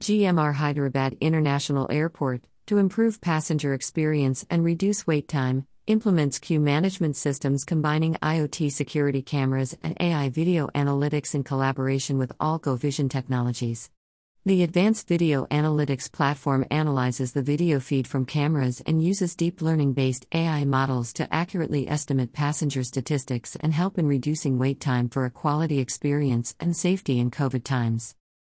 GMR Hyderabad International Airport, to improve passenger experience and reduce wait time, implements queue management systems combining IoT security cameras and AI video analytics in collaboration with Algo Vision Technologies. The advanced video analytics platform analyzes the video feed from cameras and uses deep learning based AI models to accurately estimate passenger statistics and help in reducing wait time for a quality experience and safety in COVID times.